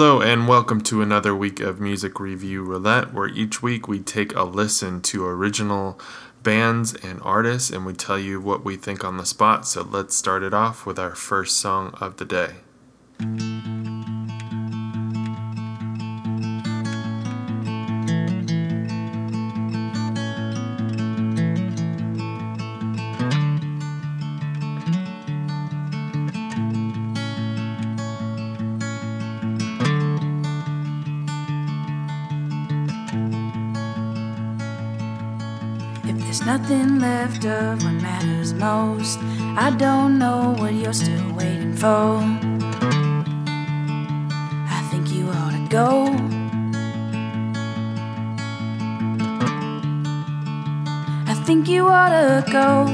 Hello, and welcome to another week of Music Review Roulette, where each week we take a listen to original bands and artists and we tell you what we think on the spot. So let's start it off with our first song of the day. Nothing left of what matters most. I don't know what you're still waiting for. I think you ought to go. I think you ought to go.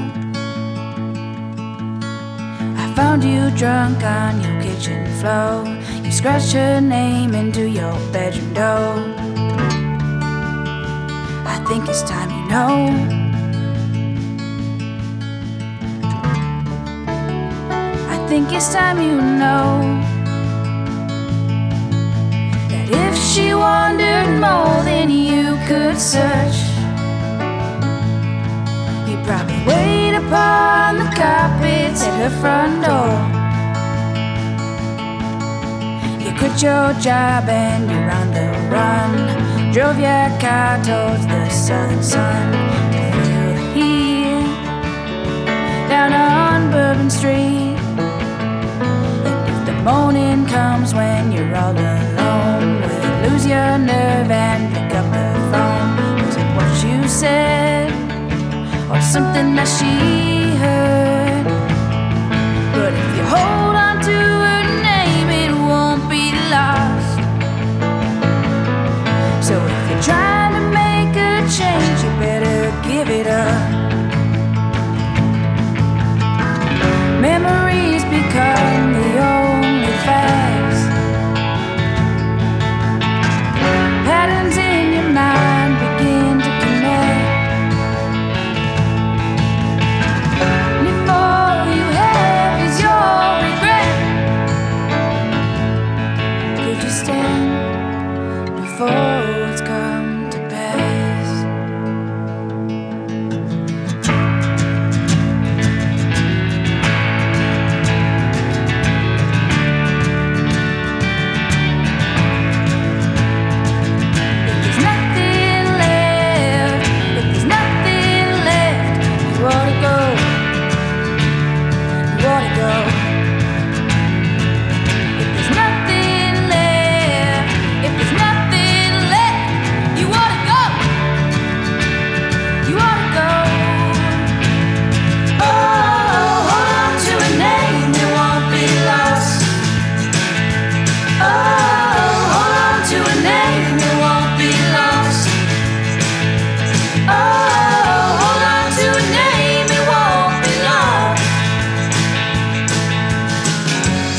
I found you drunk on your kitchen floor. You scratched your name into your bedroom door. I think it's time you know. Think it's time you know that if she wandered more than you could search, you'd probably wait upon the carpets at her front door. You quit your job and you're on the run. Drove your car towards the southern sun to feel the heat down on Bourbon Street morning comes when you're all alone. Will lose your nerve and pick up the phone? Was it what you said or something that she heard?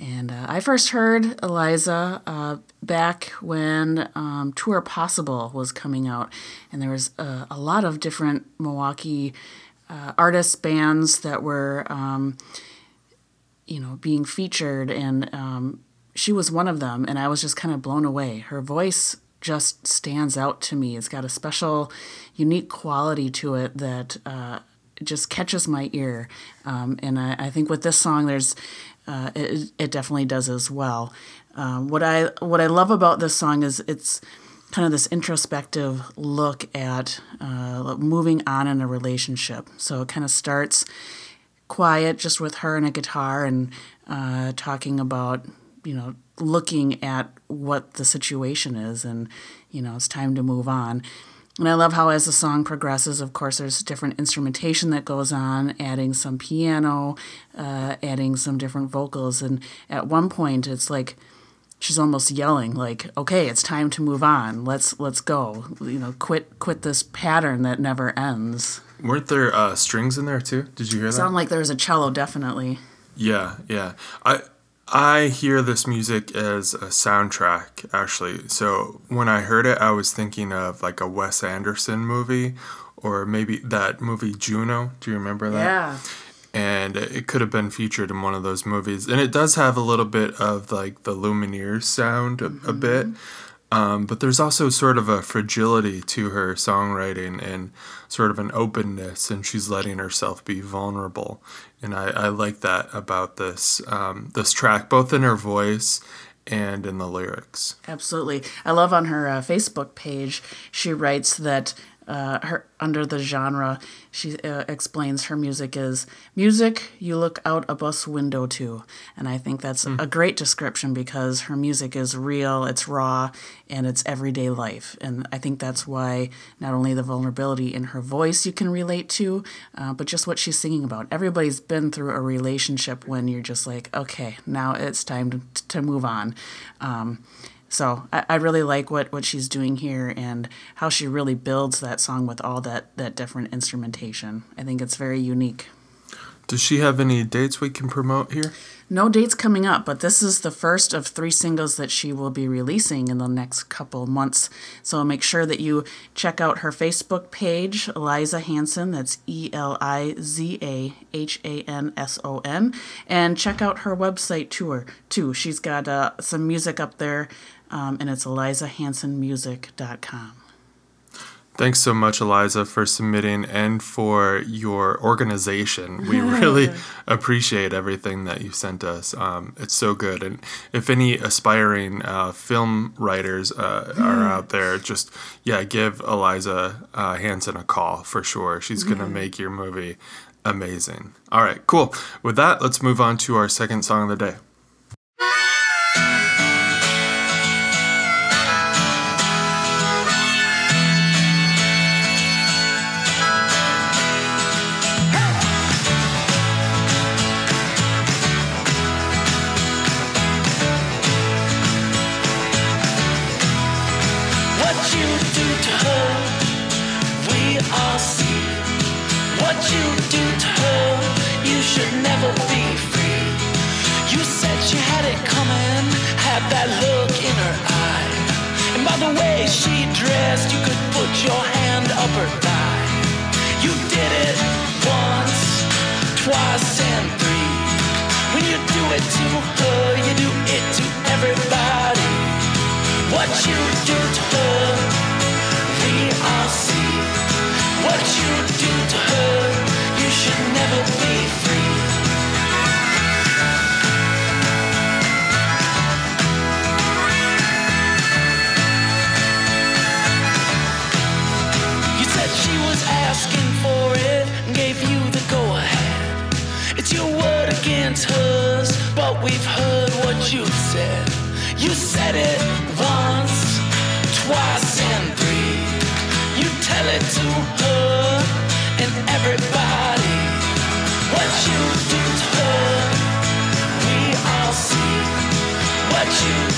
And uh, I first heard Eliza uh, back when um, Tour Possible was coming out. And there was uh, a lot of different Milwaukee uh, artists, bands that were, um, you know, being featured. And um, she was one of them. And I was just kind of blown away. Her voice just stands out to me. It's got a special, unique quality to it that uh, just catches my ear. Um, and I, I, think with this song, there's uh, it, it, definitely does as well. Um, what I what I love about this song is it's kind of this introspective look at uh, moving on in a relationship. So it kind of starts quiet, just with her and a guitar, and uh, talking about you know looking at what the situation is, and you know it's time to move on. And I love how as the song progresses, of course, there's different instrumentation that goes on, adding some piano, uh, adding some different vocals. And at one point, it's like she's almost yelling like okay it's time to move on let's let's go you know quit quit this pattern that never ends Weren't there uh, strings in there too? Did you hear that? sound like there's a cello definitely Yeah, yeah. I I hear this music as a soundtrack actually. So when I heard it, I was thinking of like a Wes Anderson movie or maybe that movie Juno. Do you remember that? yeah And it could have been featured in one of those movies. And it does have a little bit of like the Lumineers sound a, a mm-hmm. bit. Um, but there's also sort of a fragility to her songwriting and sort of an openness, and she's letting herself be vulnerable. And I, I like that about this um, this track, both in her voice and in the lyrics. Absolutely. I love on her uh, Facebook page, she writes that uh, her under the genre, she uh, explains her music is music you look out a bus window to. And I think that's a great description because her music is real, it's raw, and it's everyday life. And I think that's why not only the vulnerability in her voice you can relate to, uh, but just what she's singing about. Everybody's been through a relationship when you're just like, okay, now it's time to, to move on. Um, so I, I really like what, what she's doing here and how she really builds that song with all that, that different instrumentation. I think it's very unique. Does she have any dates we can promote here? No dates coming up, but this is the first of three singles that she will be releasing in the next couple months. So make sure that you check out her Facebook page, Eliza Hanson, that's E L I Z A H A N S O N, and check out her website tour too. She's got uh, some music up there, um, and it's elizahansonmusic.com. Thanks so much, Eliza, for submitting and for your organization. We really appreciate everything that you sent us. Um, it's so good. And if any aspiring uh, film writers uh, are out there, just, yeah, give Eliza uh, Hanson a call for sure. She's going to make your movie amazing. All right, cool. With that, let's move on to our second song of the day. That look in her eye. And by the way she dressed, you could put your hand up her thigh. You did it once, twice, and three. When you do it to her, we've heard what you said. You said it once, twice, and three. You tell it to her and everybody. What you do to her, we all see. What you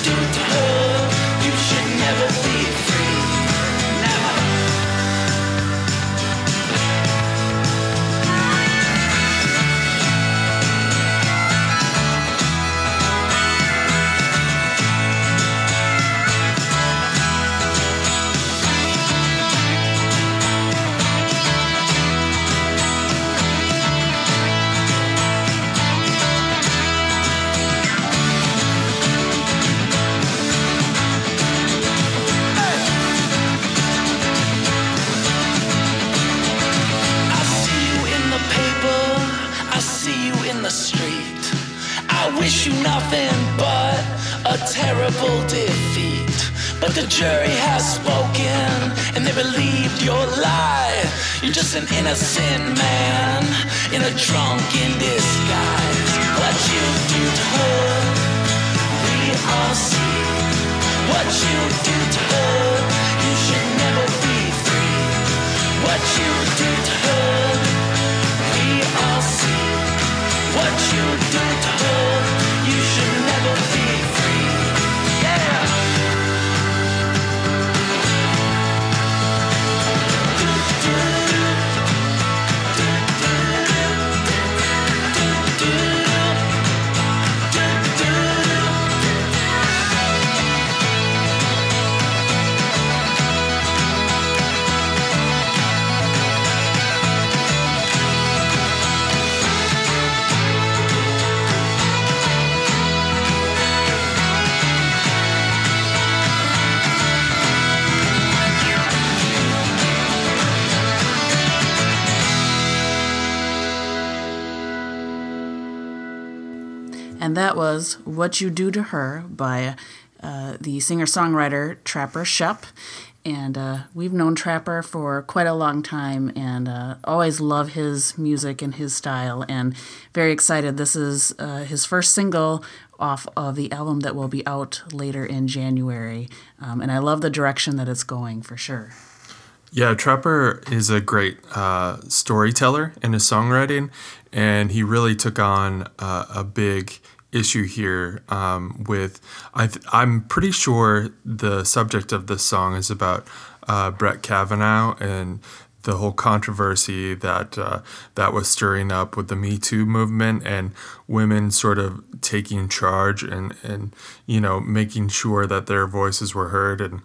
wish you nothing but a terrible defeat. But the jury has spoken and they believed your lie. You're just an innocent man in a drunken disguise. What you do to her, we all see. What you do to her, you should never be free. What you do to her, we all see. What you do to her, was What You Do to Her by uh, the singer songwriter Trapper Schoepp. And uh, we've known Trapper for quite a long time and uh, always love his music and his style. And very excited. This is uh, his first single off of the album that will be out later in January. Um, and I love the direction that it's going for sure. Yeah, Trapper is a great uh, storyteller in his songwriting, and he really took on uh, a big issue here um, with. I I'm pretty sure the subject of this song is about uh, Brett Kavanaugh and the whole controversy that uh, that was stirring up with the Me Too movement and women sort of taking charge and and you know making sure that their voices were heard and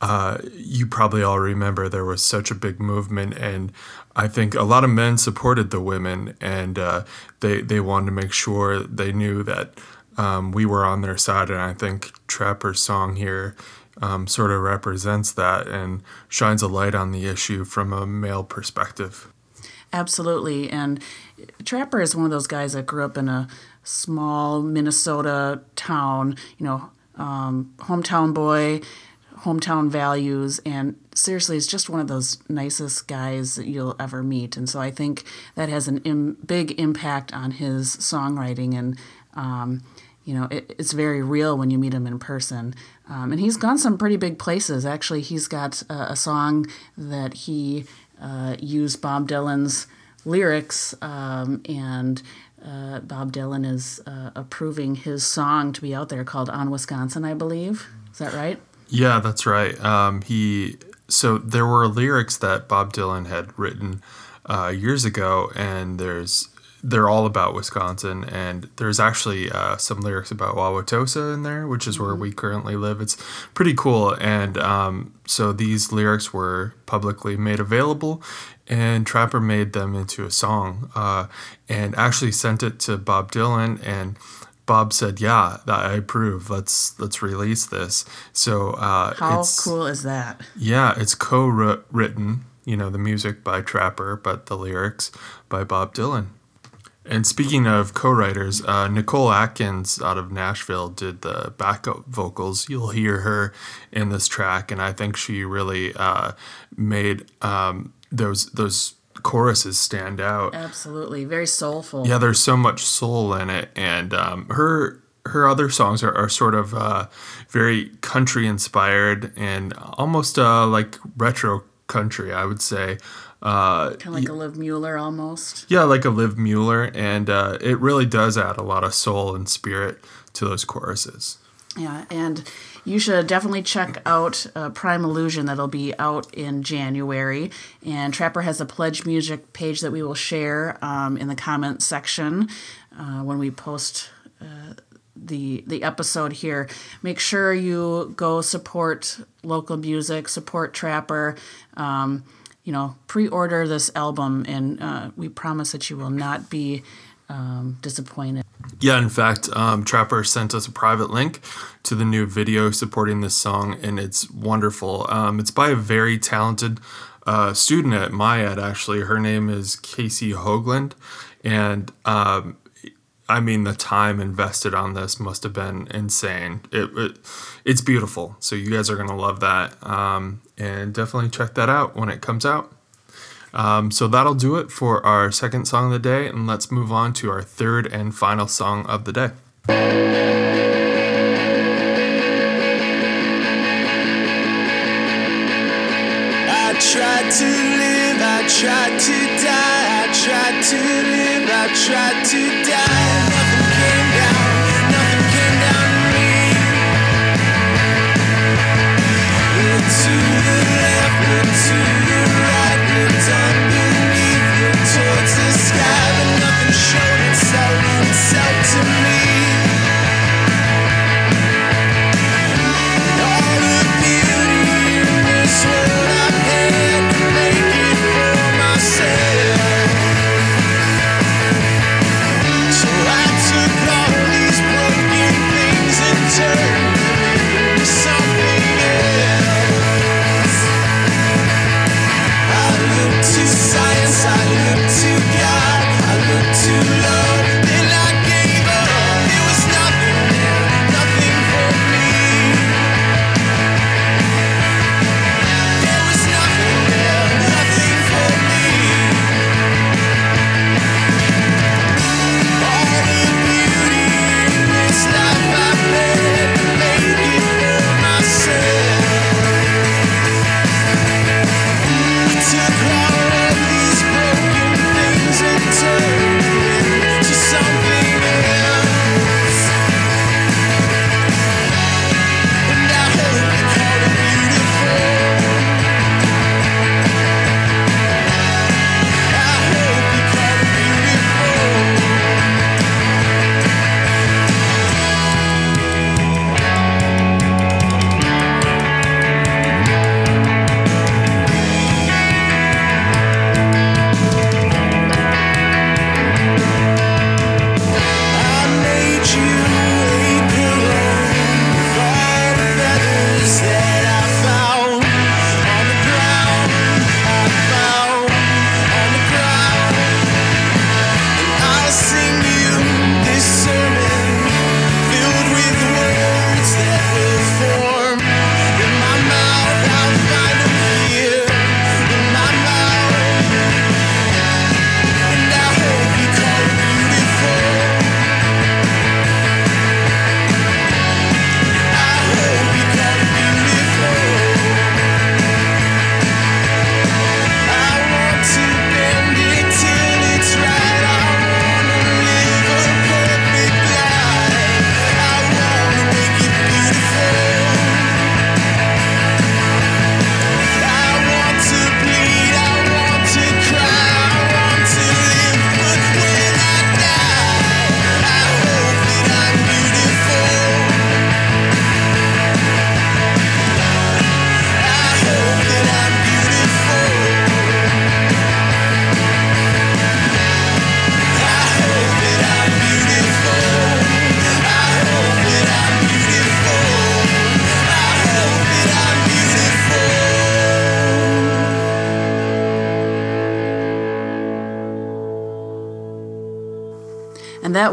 uh, you probably all remember there was such a big movement, and I think a lot of men supported the women, and uh, they they wanted to make sure they knew that um, we were on their side. And I think Trapper's song here um, sort of represents that and shines a light on the issue from a male perspective. Absolutely. And Trapper is one of those guys that grew up in a small Minnesota town, you know, um, hometown boy, hometown values, and seriously, is just one of those nicest guys that you'll ever meet. And so I think that has a Im- big impact on his songwriting. And, um, you know, it, it's very real when you meet him in person. Um, and he's gone some pretty big places. Actually, he's got a, a song that he uh, used Bob Dylan's lyrics, um, and uh, Bob Dylan is uh, approving his song to be out there called "On Wisconsin," I believe. Is that right? Yeah, that's right. Um, he so there were lyrics that Bob Dylan had written uh, years ago, and there's they're all about Wisconsin, and there's actually uh, some lyrics about Wauwatosa in there, which is where we currently live. It's pretty cool, and um, so these lyrics were publicly made available, and Trapper made them into a song, uh, and actually sent it to Bob Dylan, and Bob said, "Yeah, I approve. Let's let's release this." So uh, How cool is that? yeah, it's co-written, you know, the music by Trapper, but the lyrics by Bob Dylan. And speaking of co-writers, uh, Nicole Atkins out of Nashville did the backup vocals. You'll hear her in this track, and I think she really uh, made um, those those choruses stand out. Absolutely, very soulful. Yeah, there's so much soul in it, and um, her her other songs are, are sort of uh, very country inspired and almost uh, like retro country, I would say. Uh, kind of like a Liv Mueller almost. yeah, like a Liv Mueller, and uh, it really does add a lot of soul and spirit to those choruses. Yeah, and you should definitely check out uh, Prime Illusion. That'll be out in January. And Trapper has a pledge music page that we will share um, in the comment section uh, when we post uh, the the episode here. Make sure you go support local music, support Trapper. Um, you know, pre-order this album, and uh, we promise that you will not be um, disappointed. Yeah, in fact, um, Trapper sent us a private link to the new video supporting this song, and it's wonderful. Um, it's by a very talented uh, student at MIAD, actually. Her name is Casey Hoagland, and um, I mean, the time invested on this must have been insane. It, it it's beautiful, so you guys are gonna love that, um, and definitely check that out when it comes out. Um, so that'll do it for our second song of the day, and let's move on to our third and final song of the day. I tried to live, I tried to die, I tried to live, I tried to die.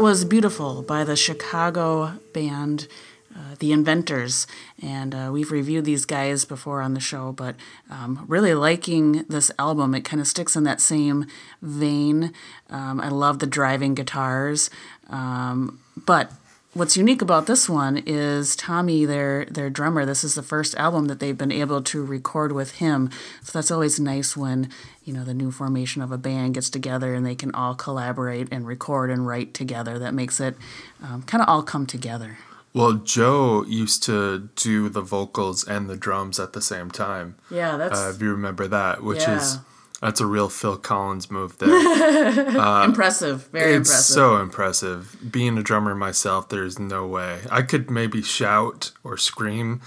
Was Beautiful by the Chicago band uh, The Inventors. And uh, we've reviewed these guys before on the show, but um, really liking this album. It kind of sticks in that same vein. Um, I love the driving guitars. Um, but what's unique about this one is Tommy, their their drummer. This is the first album that they've been able to record with him. So that's always nice when you know the new formation of a band gets together and they can all collaborate and record and write together. That makes it um, kind of all come together. Well, Joe used to do the vocals and the drums at the same time. Yeah, that's Uh, if you remember that, which Yeah. is that's a real Phil Collins move there. Uh, impressive. Very it's impressive. so impressive. Being a drummer myself, there's no way I could maybe shout or scream,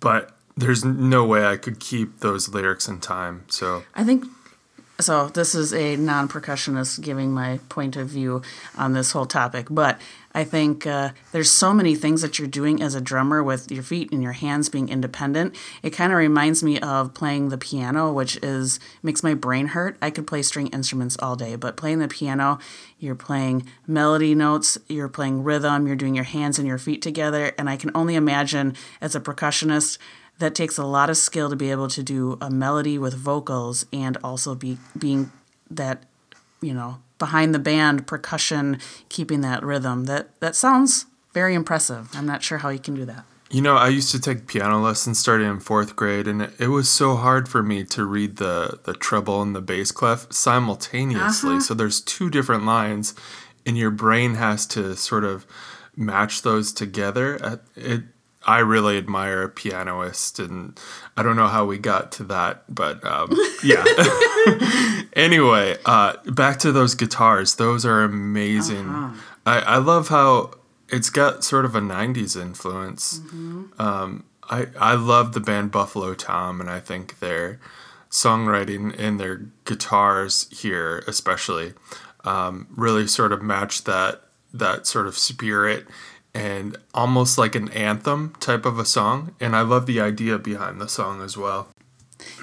but there's no way I could keep those lyrics in time. So I think so. This is a non percussionist giving my point of view on this whole topic, but I think uh, there's so many things that you're doing as a drummer with your feet and your hands being independent. It kind of reminds me of playing the piano, which is makes my brain hurt. I could play string instruments all day, but playing the piano, you're playing melody notes, you're playing rhythm, you're doing your hands and your feet together, and I can only imagine as a percussionist that takes a lot of skill to be able to do a melody with vocals and also be being that you know behind the band percussion keeping that rhythm that that sounds very impressive i'm not sure how you can do that You know, I used to take piano lessons starting in fourth grade, and it, it was so hard for me to read the, the treble and the bass clef simultaneously. So there's two different lines, and your brain has to sort of match those together. Uh, It, I really admire a pianist, and I don't know how we got to that, but um, yeah. anyway, uh, back to those guitars. Those are amazing. I, I love how it's got sort of a 90s influence. Um, I, I love the band Buffalo Tom, and I think their songwriting and their guitars here, especially, um, really sort of match that that sort of spirit and almost like an anthem type of a song. And I love the idea behind the song as well.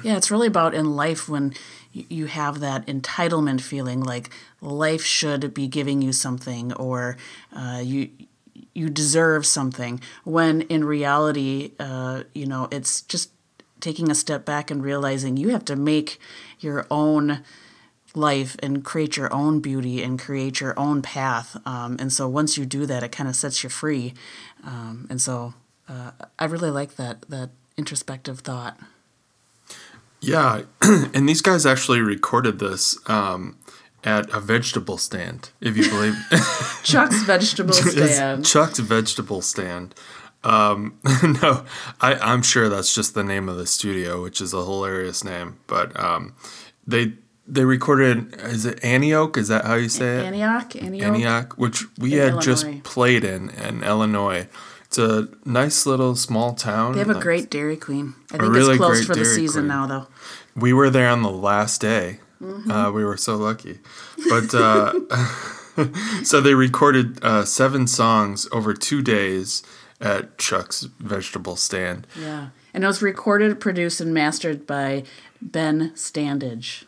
yeah it's really about in life when you have that entitlement feeling like life should be giving you something or uh, you you deserve something when in reality uh, you know it's just taking a step back and realizing you have to make your own life and create your own beauty and create your own path. Um, and so once you do that, it kind of sets you free. Um, and so uh, I really like that that introspective thought. Yeah, and these guys actually recorded this um, at a vegetable stand, if you believe. Chuck's vegetable It's stand. Chuck's vegetable stand. Um, no, I, I'm sure that's just the name of the studio, which is a hilarious name. But um, they they recorded. Is it Antioch? Is that how you say it? Antioch, Antioch. Antioch, which we In had Illinois. just played in in Illinois. It's a nice little small town. They have a great Dairy Queen. I think really it's closed for the season Queen. now, though. We were there on the last day. Mm-hmm. Uh, we were so lucky. But uh, so they recorded uh, seven songs over two days at Chuck's vegetable stand. Yeah. And it was recorded, produced, and mastered by Ben Standage.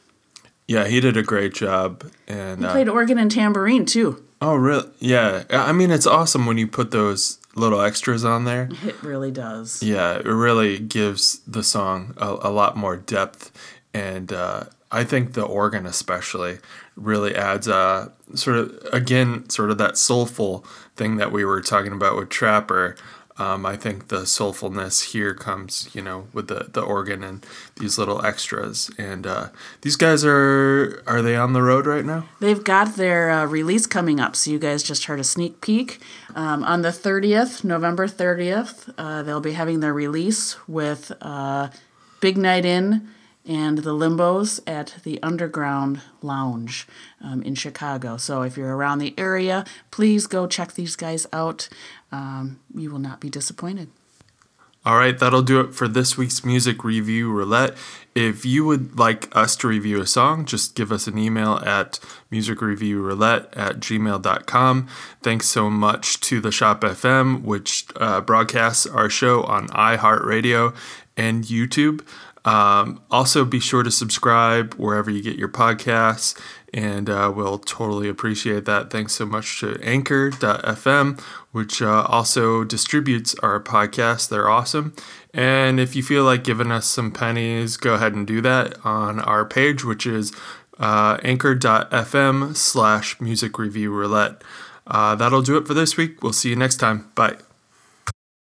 Yeah, he did a great job. And He uh, played organ and tambourine, too. oh, really? Yeah. I mean, it's awesome when you put those little extras on there. It really does. Yeah, it really gives the song a, a lot more depth, and uh, I think the organ especially really adds uh, sort of again sort of that soulful thing that we were talking about with Trapper. Um, I think the soulfulness here comes, you know, with the, the organ and these little extras. And uh, these guys are are they on the road right now? They've got their uh, release coming up, so you guys just heard a sneak peek. Um, on the 30th, November 30th, uh, they'll be having their release with uh, Big Night In and the Limbos at the Underground Lounge um, in Chicago. So if you're around the area, please go check these guys out. Um, you will not be disappointed. All right, that'll do it for this week's music review roulette. If you would like us to review a song, just give us an email at musicreviewroulette at gmail.com. Thanks so much to the Shop FM, which uh, broadcasts our show on iHeartRadio and YouTube. Um, also, be sure to subscribe wherever you get your podcasts, and uh, we'll totally appreciate that. Thanks so much to Anchor.fm, which uh, also distributes our podcast. They're awesome. And if you feel like giving us some pennies, go ahead and do that on our page, which is uh, anchor.fm slash music review roulette. Uh, that'll do it for this week. We'll see you next time. Bye.